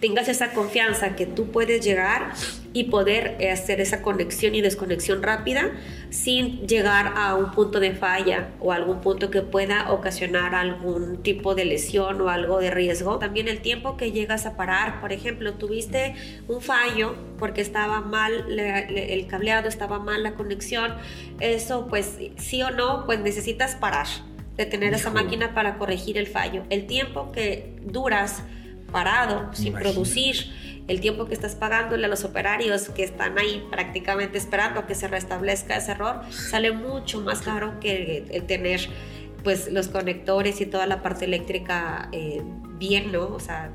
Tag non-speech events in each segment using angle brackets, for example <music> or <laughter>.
tengas esa confianza que tú puedes llegar y poder eh, hacer esa conexión y desconexión rápida sin llegar a un punto de falla o algún punto que pueda ocasionar algún tipo de lesión o algo de riesgo. También el tiempo que llegas a parar, por ejemplo, tuviste un fallo porque estaba mal el cableado, estaba mal la conexión, eso pues sí o no, pues necesitas parar de tener esa máquina para corregir el fallo. El tiempo que duras parado, sin producir, el tiempo que estás pagándole a los operarios que están ahí prácticamente esperando que se restablezca ese error, sale mucho más caro que el tener pues los conectores y toda la parte eléctrica eh, bien, ¿no? O sea,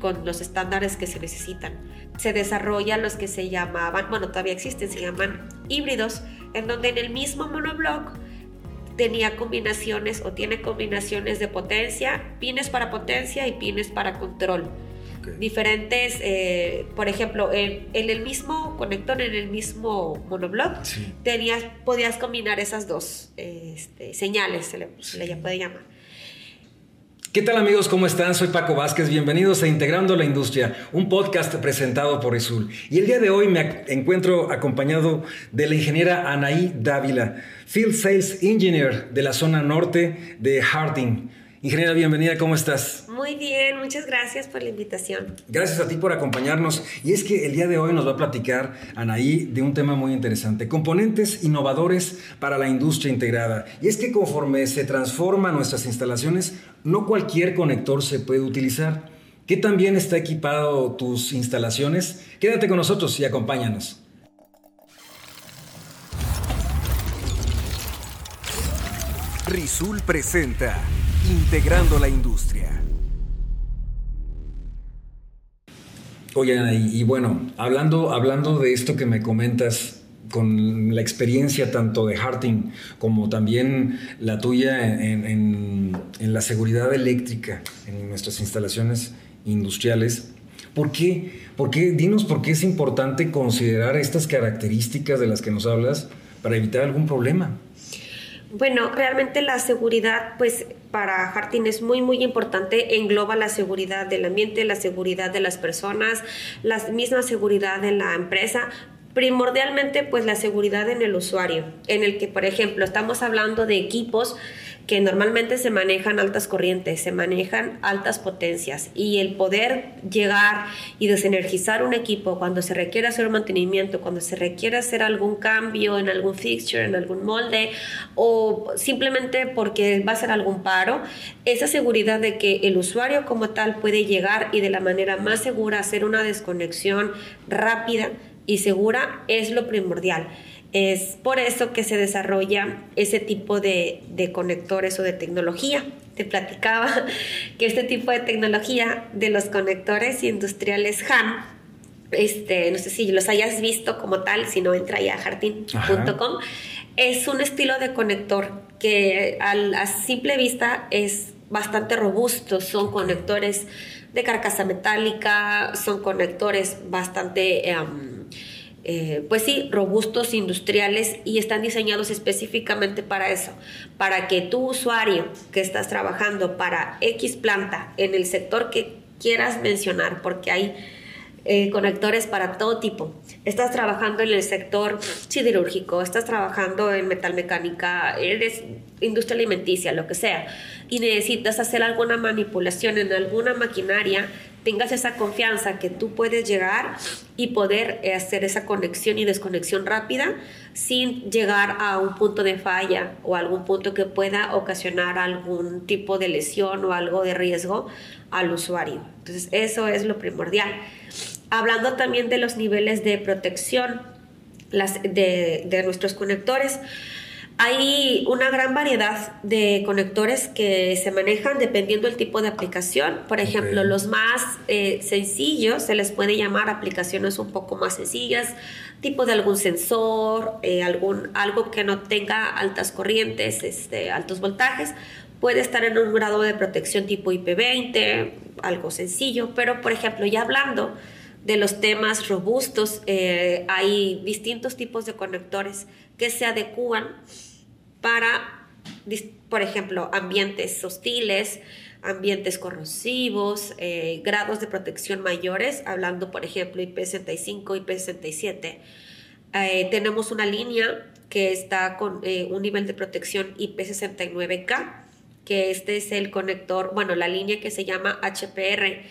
con los estándares que se necesitan. Se desarrollan los que se llamaban, bueno, todavía existen, se llaman híbridos, en donde en el mismo monoblock tenía combinaciones o tiene combinaciones de potencia, pines para potencia y pines para control. Diferentes, eh, por ejemplo, en, el mismo conector, en el mismo monoblock, tenías, podías combinar esas dos este, señales, se le, se le puede llamar. ¿Qué tal amigos? ¿Cómo están? Soy Paco Vázquez. Bienvenidos a Integrando la Industria, un podcast presentado por Isul. Y el día de hoy me encuentro acompañado de la ingeniera Anaí Dávila, Field Sales Engineer de la zona norte de Harding. Ingeniera, bienvenida, ¿cómo estás? Muy bien, muchas gracias por la invitación. Gracias a ti por acompañarnos. Y es que el día de hoy nos va a platicar Anaí de un tema muy interesante, componentes innovadores para la industria integrada. Y es que conforme se transforman nuestras instalaciones, no cualquier conector se puede utilizar. ¿Qué tan bien está equipado tus instalaciones? Quédate con nosotros y acompáñanos. Rizul presenta integrando la industria. Y, y, bueno, hablando, hablando de esto que me comentas, con la experiencia tanto de Harting como también la tuya en, en, la seguridad eléctrica en nuestras instalaciones industriales, ¿por qué? ¿por qué? Dinos por qué es importante considerar estas características de las que nos hablas para evitar algún problema. Bueno, realmente la seguridad, pues para Harting es muy, muy importante. Engloba la seguridad del ambiente, la seguridad de las personas, la misma seguridad de la empresa, primordialmente pues la seguridad en el usuario, en el que por ejemplo estamos hablando de equipos que normalmente se manejan altas corrientes, se manejan altas potencias y el poder llegar y desenergizar un equipo cuando se requiere hacer un mantenimiento, cuando se requiere hacer algún cambio en algún fixture, en algún molde o simplemente porque va a ser algún paro, esa seguridad de que el usuario como tal puede llegar y de la manera más segura hacer una desconexión rápida y segura es lo primordial. Es por eso que se desarrolla ese tipo de, conectores o de tecnología. Te platicaba <laughs> que este tipo de tecnología de los conectores industriales HAN, este, no sé si los hayas visto como tal, si no entra ya a jardín.com, es un estilo de conector que a simple vista es bastante robusto, son conectores de carcasa metálica, son conectores bastante... Em, eh, pues sí, robustos, industriales y están diseñados específicamente para eso, para que tu usuario que estás trabajando para X planta en el sector que quieras mencionar, porque hay eh, conectores para todo tipo. Estás trabajando en el sector siderúrgico, estás trabajando en metalmecánica, eres industria alimenticia, lo que sea, y necesitas hacer alguna manipulación en alguna maquinaria tengas esa confianza que tú puedes llegar y poder eh, hacer esa conexión y desconexión rápida sin llegar a un punto de falla o algún punto que pueda ocasionar algún tipo de lesión o algo de riesgo al usuario. Entonces, eso es lo primordial. Hablando también de los niveles de protección las, de, de nuestros conectores, hay una gran variedad de conectores que se manejan dependiendo del tipo de aplicación. Por ejemplo, los más eh, sencillos se les puede llamar aplicaciones un poco más sencillas, tipo de algún sensor, eh, algún, algo que no tenga altas corrientes, este, altos voltajes. Puede estar en un grado de protección tipo IP20, algo sencillo, pero por ejemplo, ya hablando de los temas robustos, eh, hay distintos tipos de conectores que se adecúan para, por ejemplo, ambientes hostiles, ambientes corrosivos, eh, grados de protección mayores, hablando por ejemplo IP65, IP67. Eh, tenemos una línea que está con un nivel de protección IP69K, que este es el conector, bueno, la línea que se llama HPR.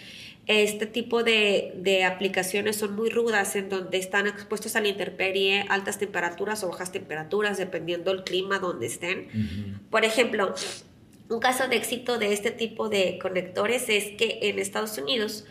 Este tipo de, aplicaciones son muy rudas en donde están expuestos a la intemperie, altas temperaturas o bajas temperaturas, dependiendo del clima donde estén. Por ejemplo, un caso de éxito de este tipo de conectores es que en Estados Unidos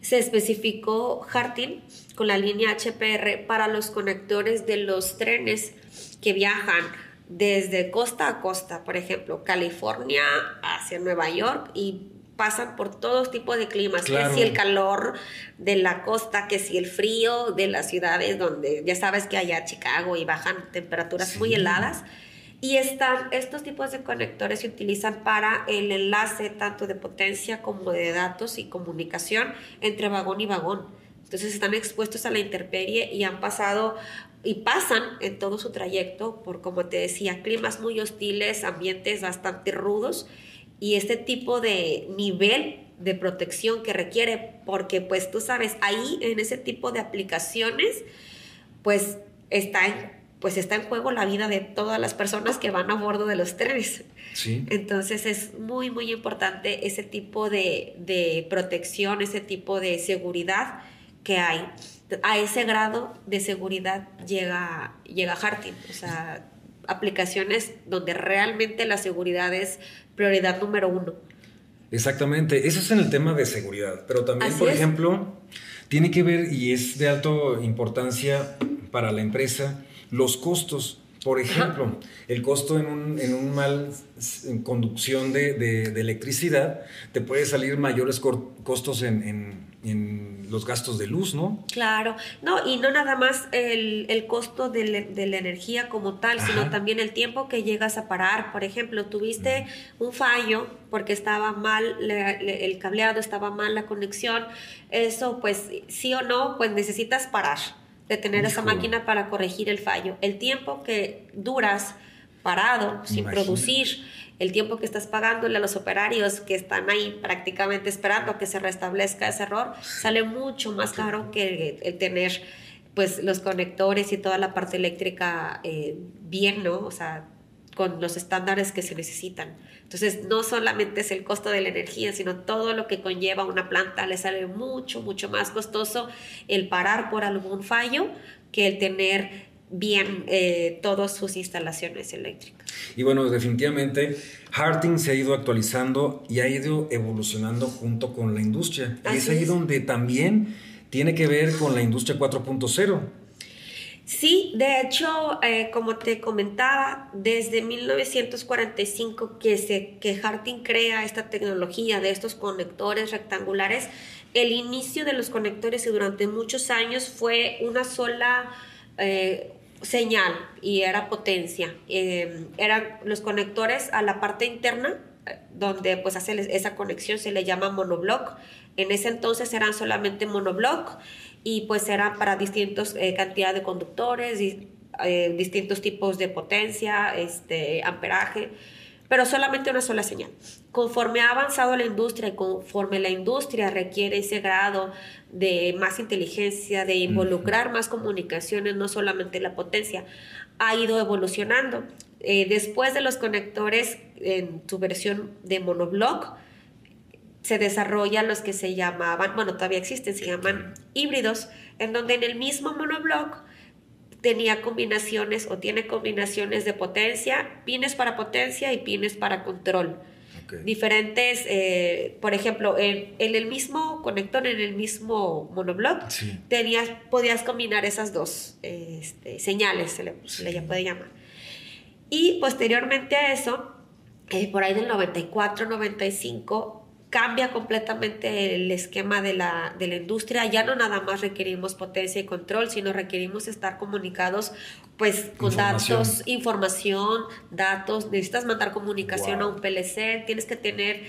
se especificó Harting con la línea HPR para los conectores de los trenes que viajan desde costa a costa, por ejemplo, California hacia Nueva York y pasan por todos tipos de climas, que si el calor de la costa, que si el frío de las ciudades donde ya sabes que allá Chicago y bajan temperaturas muy heladas. Y están, estos tipos de conectores se utilizan para el enlace tanto de potencia como de datos y comunicación entre vagón y vagón. Entonces están expuestos a la intemperie y han pasado y pasan en todo su trayecto por, como te decía, climas muy hostiles, ambientes bastante rudos y este tipo de nivel de protección que requiere, porque pues tú sabes, ahí en ese tipo de aplicaciones, pues está en pues está en juego la vida de todas las personas que van a bordo de los trenes. Sí. Entonces es muy, muy importante ese tipo de, protección, ese tipo de seguridad que hay. A ese grado de seguridad llega, llega Harting. O sea, aplicaciones donde realmente la seguridad es prioridad número uno. Exactamente, eso es en el tema de seguridad, pero también, por ejemplo, tiene que ver y es de alta importancia para la empresa los costos. Por ejemplo, el costo en un, en un mal en conducción de, de, electricidad te puede salir mayores costos en, en, los gastos de luz, ¿no? Claro, no, y no nada más el, el costo de, la energía como tal, sino también el tiempo que llegas a parar. Por ejemplo, tuviste un fallo porque estaba mal el cableado, estaba mal la conexión. Eso, pues, sí o no, pues necesitas parar de tener esa máquina para corregir el fallo. El tiempo que duras parado, sin producir, el tiempo que estás pagándole a los operarios que están ahí prácticamente esperando que se restablezca ese error, sale mucho más caro que el tener pues los conectores y toda la parte eléctrica eh, bien, ¿no? O sea, con los estándares que se necesitan. Entonces, no solamente es el costo de la energía, sino todo lo que conlleva una planta. Le sale mucho, mucho más costoso el parar por algún fallo que el tener bien eh, todas sus instalaciones eléctricas. Y bueno, definitivamente Harting se ha ido actualizando y ha ido evolucionando junto con la industria. y es ahí donde también tiene que ver con la industria 4.0 Sí, de hecho, eh, como te comentaba, desde 1945 que, se, que Harting crea esta tecnología de estos conectores rectangulares, el inicio de los conectores y durante muchos años fue una sola eh, señal y era potencia. Eh, eran los conectores a la parte interna, donde pues hace esa conexión se le llama monoblock. En ese entonces eran solamente monoblock y pues eran para distintos eh, cantidad de conductores, y, eh, distintos tipos de potencia, este, amperaje, pero solamente una sola señal. Conforme ha avanzado la industria y conforme la industria requiere ese grado de más inteligencia, de involucrar más comunicaciones, no solamente la potencia, ha ido evolucionando. Eh, después de los conectores en su versión de monoblock, se desarrollan los que se llamaban, bueno, todavía existen, se llaman híbridos, en donde en el mismo monoblock tenía combinaciones o tiene combinaciones de potencia, pines para potencia y pines para control. Diferentes, eh, por ejemplo, en, el mismo conector, en el mismo monoblock, tenías, podías combinar esas dos este, señales, se le, puede llamar. Y posteriormente a eso, eh, por ahí del 94, 95, cambia completamente el esquema de la, de la, industria. Ya no nada más requerimos potencia y control, sino requerimos estar comunicados pues con datos, información, datos. Necesitas mandar comunicación a un PLC, tienes que tener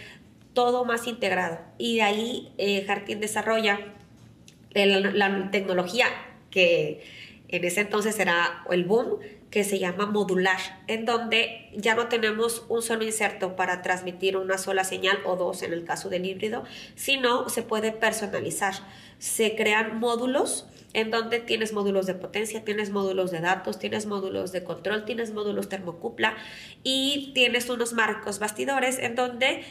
todo más integrado. Y de ahí eh, Harting desarrolla la, tecnología que en ese entonces era el boom, que se llama modular, en donde ya no tenemos un solo inserto para transmitir una sola señal o dos en el caso del híbrido, sino se puede personalizar. Se crean módulos en donde tienes módulos de potencia, tienes módulos de datos, tienes módulos de control, tienes módulos termocupla y tienes unos marcos bastidores en donde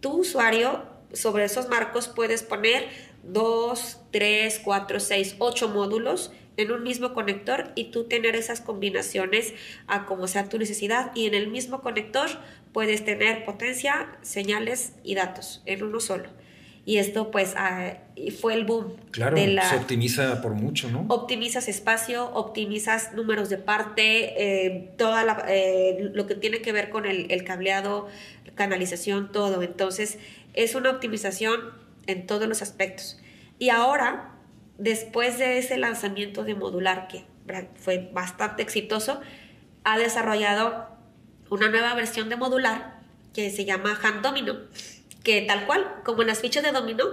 tu usuario sobre esos marcos puedes poner dos, tres, cuatro, seis, ocho módulos en un mismo conector y tú tener esas combinaciones a como sea tu necesidad y en el mismo conector puedes tener potencia, señales y datos en uno solo. Y esto pues ah, fue el boom. Claro, se optimiza por mucho, ¿no? Optimizas espacio, optimizas números de parte, eh, toda eh, lo que tiene que ver con el, el cableado, canalización, todo. Entonces es una optimización en todos los aspectos. Y ahora después de ese lanzamiento de modular, que fue bastante exitoso, ha desarrollado una nueva versión de modular que se llama Hand Domino, que tal cual, como en las fichas de dominó,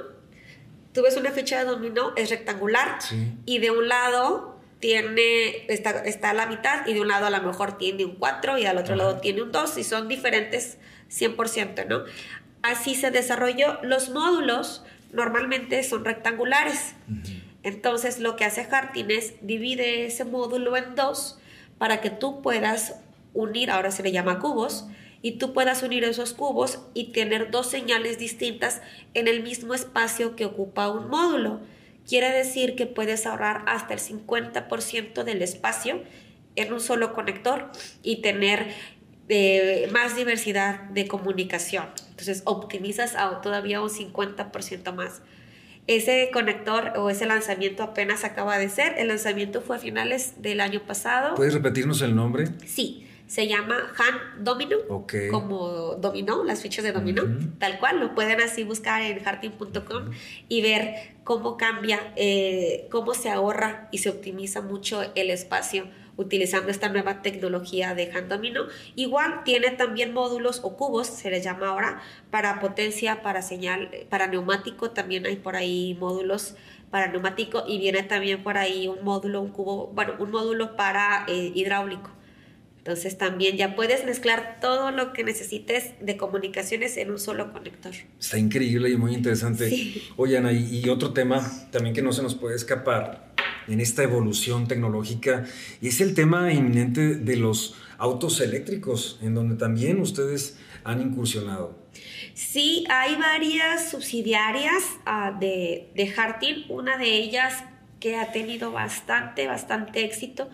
tú ves una ficha de dominó, es rectangular y de un lado tiene, está, está, a la mitad y de un lado a lo mejor tiene un 4 y al otro lado tiene un 2 y son diferentes 100%, ¿no? Así se desarrolló. Los módulos normalmente son rectangulares. Entonces lo que hace Harting es divide ese módulo en dos para que tú puedas unir, ahora se le llama cubos, y tú puedas unir esos cubos y tener dos señales distintas en el mismo espacio que ocupa un módulo. Quiere decir que puedes ahorrar hasta el 50% del espacio en un solo conector y tener eh, más diversidad de comunicación. Entonces optimizas todavía un 50% más. Ese conector o ese lanzamiento apenas acaba de ser. El lanzamiento fue a finales del año pasado. ¿Puedes repetirnos el nombre? Sí, se llama Han Domino, como dominó, las fichas de dominó, tal cual. Lo pueden así buscar en harting.com y ver cómo cambia, eh, cómo se ahorra y se optimiza mucho el espacio utilizando esta nueva tecnología de Domino. Igual tiene también módulos o cubos, se les llama ahora, para potencia, para señal, para neumático, también hay por ahí módulos para neumático y viene también por ahí un módulo, un cubo, bueno, un módulo para eh, hidráulico. Entonces también ya puedes mezclar todo lo que necesites de comunicaciones en un solo conector. Está increíble y muy interesante. Oye, Ana, y otro tema también que no se nos puede escapar en esta evolución tecnológica y es el tema inminente de los autos eléctricos, en donde también ustedes han incursionado. Sí, hay varias subsidiarias uh, de, de Harting, una de ellas que ha tenido bastante, bastante éxito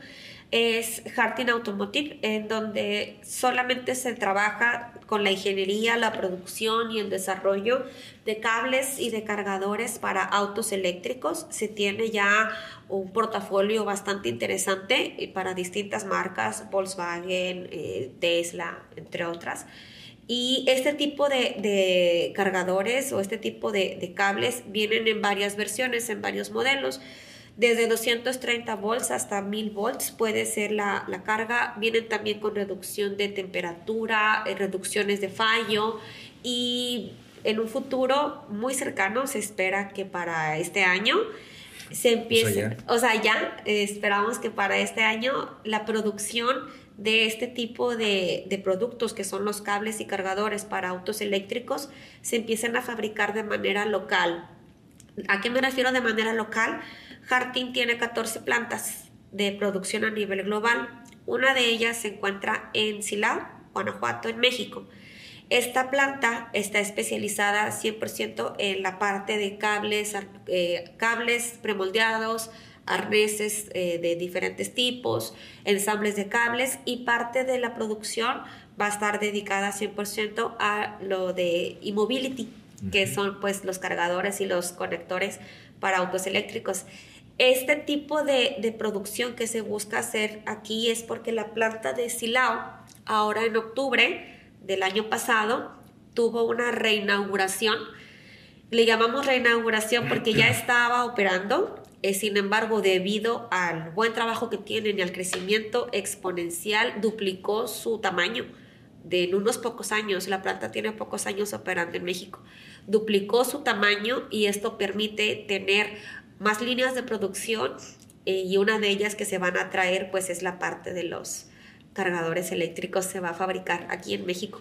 es Harting Automotive, en donde solamente se trabaja con la ingeniería, la producción y el desarrollo de cables y de cargadores para autos eléctricos. Se tiene ya un portafolio bastante interesante para distintas marcas, Volkswagen, eh, Tesla, entre otras. Y este tipo de, cargadores o este tipo de, de cables vienen en varias versiones, en varios modelos. Desde 230 volts hasta 1000 volts puede ser la, carga. Vienen también con reducción de temperatura, eh, reducciones de fallo y en un futuro muy cercano se espera que para este año se empiece, o sea, ya, eh, esperamos que para este año la producción de este tipo de, de, productos que son los cables y cargadores para autos eléctricos se empiecen a fabricar de manera local. ¿A qué me refiero de manera local? Harting tiene 14 plantas de producción a nivel global. Una de ellas se encuentra en Silao, Guanajuato, en México. Esta planta está especializada 100% en la parte de cables, eh, cables premoldeados, arneses eh, de diferentes tipos, ensambles de cables y parte de la producción va a estar dedicada 100% a lo de e-mobility, que son pues los cargadores y los conectores para autos eléctricos. Este tipo de, producción que se busca hacer aquí es porque la planta de Silao, ahora en octubre del año pasado, tuvo una reinauguración. Le llamamos reinauguración porque ya <clears throat> estaba operando, eh, sin embargo, debido al buen trabajo que tienen y al crecimiento exponencial, duplicó su tamaño de en unos pocos años. La planta tiene pocos años operando en México. Duplicó su tamaño y esto permite tener más líneas de producción eh, y una de ellas que se van a traer pues es la parte de los cargadores eléctricos, se va a fabricar aquí en México.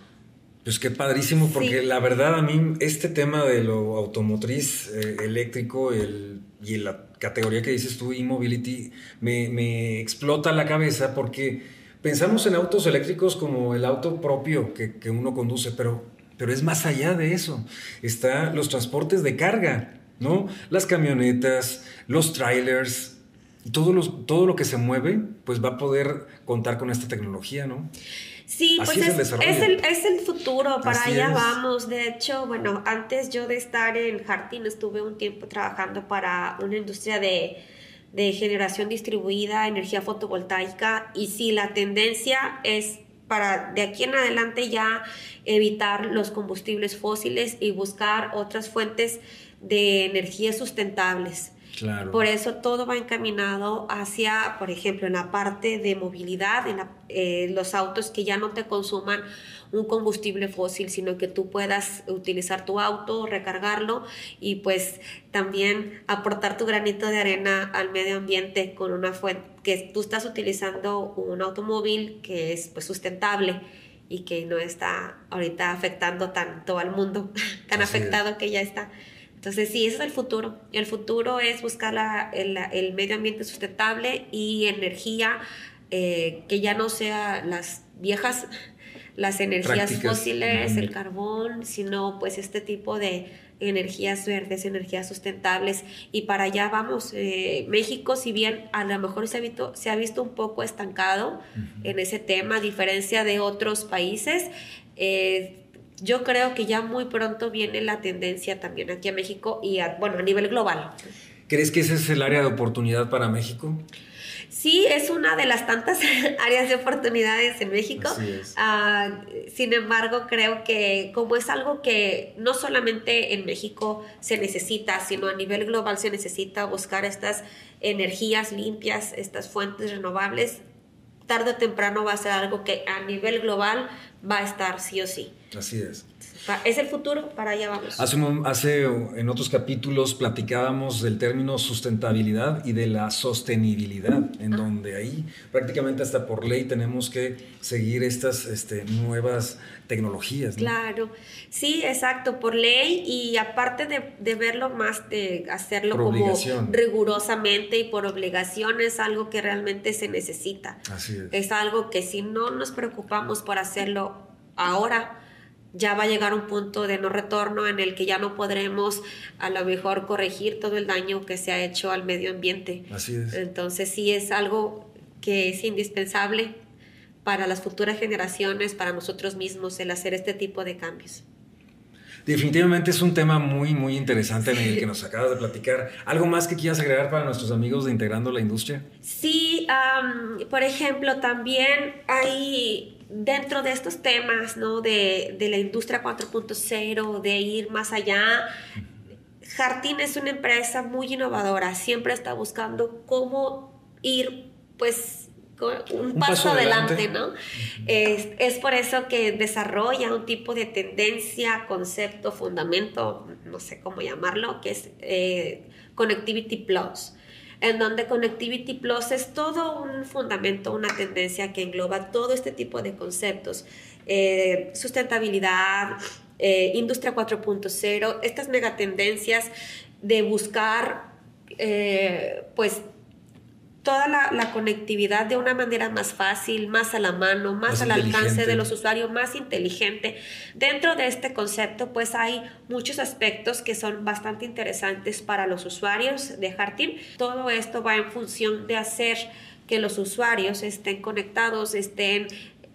Pues qué padrísimo, porque la verdad a mí este tema de lo automotriz eh, eléctrico el, y la categoría que dices tú, e-mobility, me, me, explota la cabeza porque pensamos en autos eléctricos como el auto propio que, que uno conduce, pero, pero es más allá de eso. Está los transportes de carga, ¿no? Las camionetas, los trailers, todo, los, todo lo que se mueve, pues va a poder contar con esta tecnología, ¿no? Sí, pues es, el, es, el, futuro, para allá vamos. De hecho, bueno, antes yo de estar en Harting estuve un tiempo trabajando para una industria de, de generación distribuida, energía fotovoltaica, y sí, la tendencia es para de aquí en adelante ya evitar los combustibles fósiles y buscar otras fuentes de energía sustentables. Por eso todo va encaminado hacia, por ejemplo, en la parte de movilidad, en eh, los autos que ya no te consuman un combustible fósil, sino que tú puedas utilizar tu auto, recargarlo y pues también aportar tu granito de arena al medio ambiente con una fuente que tú estás utilizando un automóvil que es pues sustentable y que no está ahorita afectando tanto al mundo, <laughs> tan afectado que ya está. Entonces, sí, ese es el futuro. El futuro es buscar el, medio ambiente sustentable y energía eh, que ya no sea las viejas, <laughs> las energías fósiles, el carbón, sino pues este tipo de energías verdes, energías sustentables. Y para allá vamos. Eh, México, si bien a lo mejor se ha visto, se ha visto un poco estancado en ese tema, a diferencia de otros países, eh, yo creo que ya muy pronto viene la tendencia también aquí a México y a, bueno, a nivel global. ¿Crees que ese es el área de oportunidad para México? Sí, es una de las tantas <laughs> áreas de oportunidades en México. Ah, sin embargo, creo que como es algo que no solamente en México se necesita, sino a nivel global se necesita buscar estas energías limpias, estas fuentes renovables, tarde o temprano va a ser algo que a nivel global va a estar sí o sí. Así es. Es el futuro, para allá vamos. Hace, hace, en otros capítulos platicábamos del término sustentabilidad y de la sostenibilidad, en donde ahí prácticamente hasta por ley tenemos que seguir estas este, nuevas tecnologías. Claro, sí, exacto, por ley y aparte de, de verlo más, de hacerlo como rigurosamente y por obligación, es algo que realmente se necesita. Así es. Es algo que si no nos preocupamos por hacerlo ahora, ya va a llegar un punto de no retorno en el que ya no podremos a lo mejor corregir todo el daño que se ha hecho al medio ambiente. Así es. Entonces sí es algo que es indispensable para las futuras generaciones, para nosotros mismos, el hacer este tipo de cambios. Definitivamente es un tema muy, muy interesante en el que nos acabas de platicar. ¿Algo más que quieras agregar para nuestros amigos de Integrando la Industria? Sí, por ejemplo, también hay dentro de estos temas, ¿no? De, de la industria 4.0, de ir más allá. Hartin es una empresa muy innovadora, siempre está buscando cómo ir, pues, un, paso, adelante, ¿no? es, es, por eso que desarrolla un tipo de tendencia, concepto, fundamento, no sé cómo llamarlo, que es eh, Connectivity Plus en donde Connectivity Plus es todo un fundamento, una tendencia que engloba todo este tipo de conceptos, eh, sustentabilidad, eh, industria 4.0, estas megatendencias de buscar, eh, pues, toda la, conectividad de una manera más fácil, más a la mano, más, al alcance de los usuarios, más inteligente. Dentro de este concepto, pues hay muchos aspectos que son bastante interesantes para los usuarios de Hartin. Todo esto va en función de hacer que los usuarios estén conectados, estén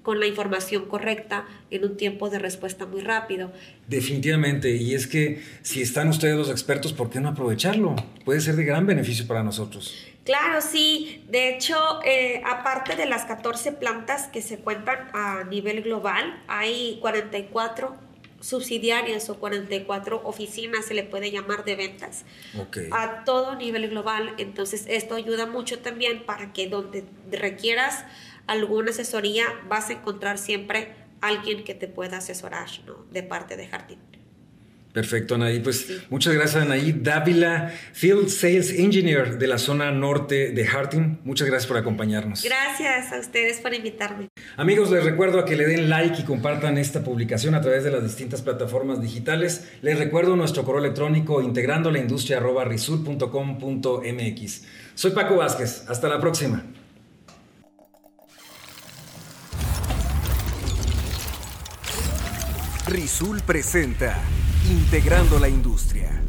con la información correcta en un tiempo de respuesta muy rápido. Definitivamente, y es que si están ustedes los expertos, ¿por qué no aprovecharlo? Puede ser de gran beneficio para nosotros. Claro, sí. De hecho, eh, aparte de las 14 plantas que se cuentan a nivel global, hay 44 subsidiarias o 44 oficinas, se le puede llamar de ventas, a todo nivel global. Entonces, esto ayuda mucho también para que donde requieras alguna asesoría, vas a encontrar siempre alguien que te pueda asesorar ¿no? de parte de Jardín. Perfecto, Anaí. Pues muchas gracias, Anaí Dávila, Field Sales Engineer de la zona norte de Harting. Muchas gracias por acompañarnos. Gracias a ustedes por invitarme. Amigos, les recuerdo a que le den like y compartan esta publicación a través de las distintas plataformas digitales. Les recuerdo nuestro correo electrónico integrando la industria Soy Paco Vázquez. Hasta la próxima. Rizul presenta Integrando la Industria.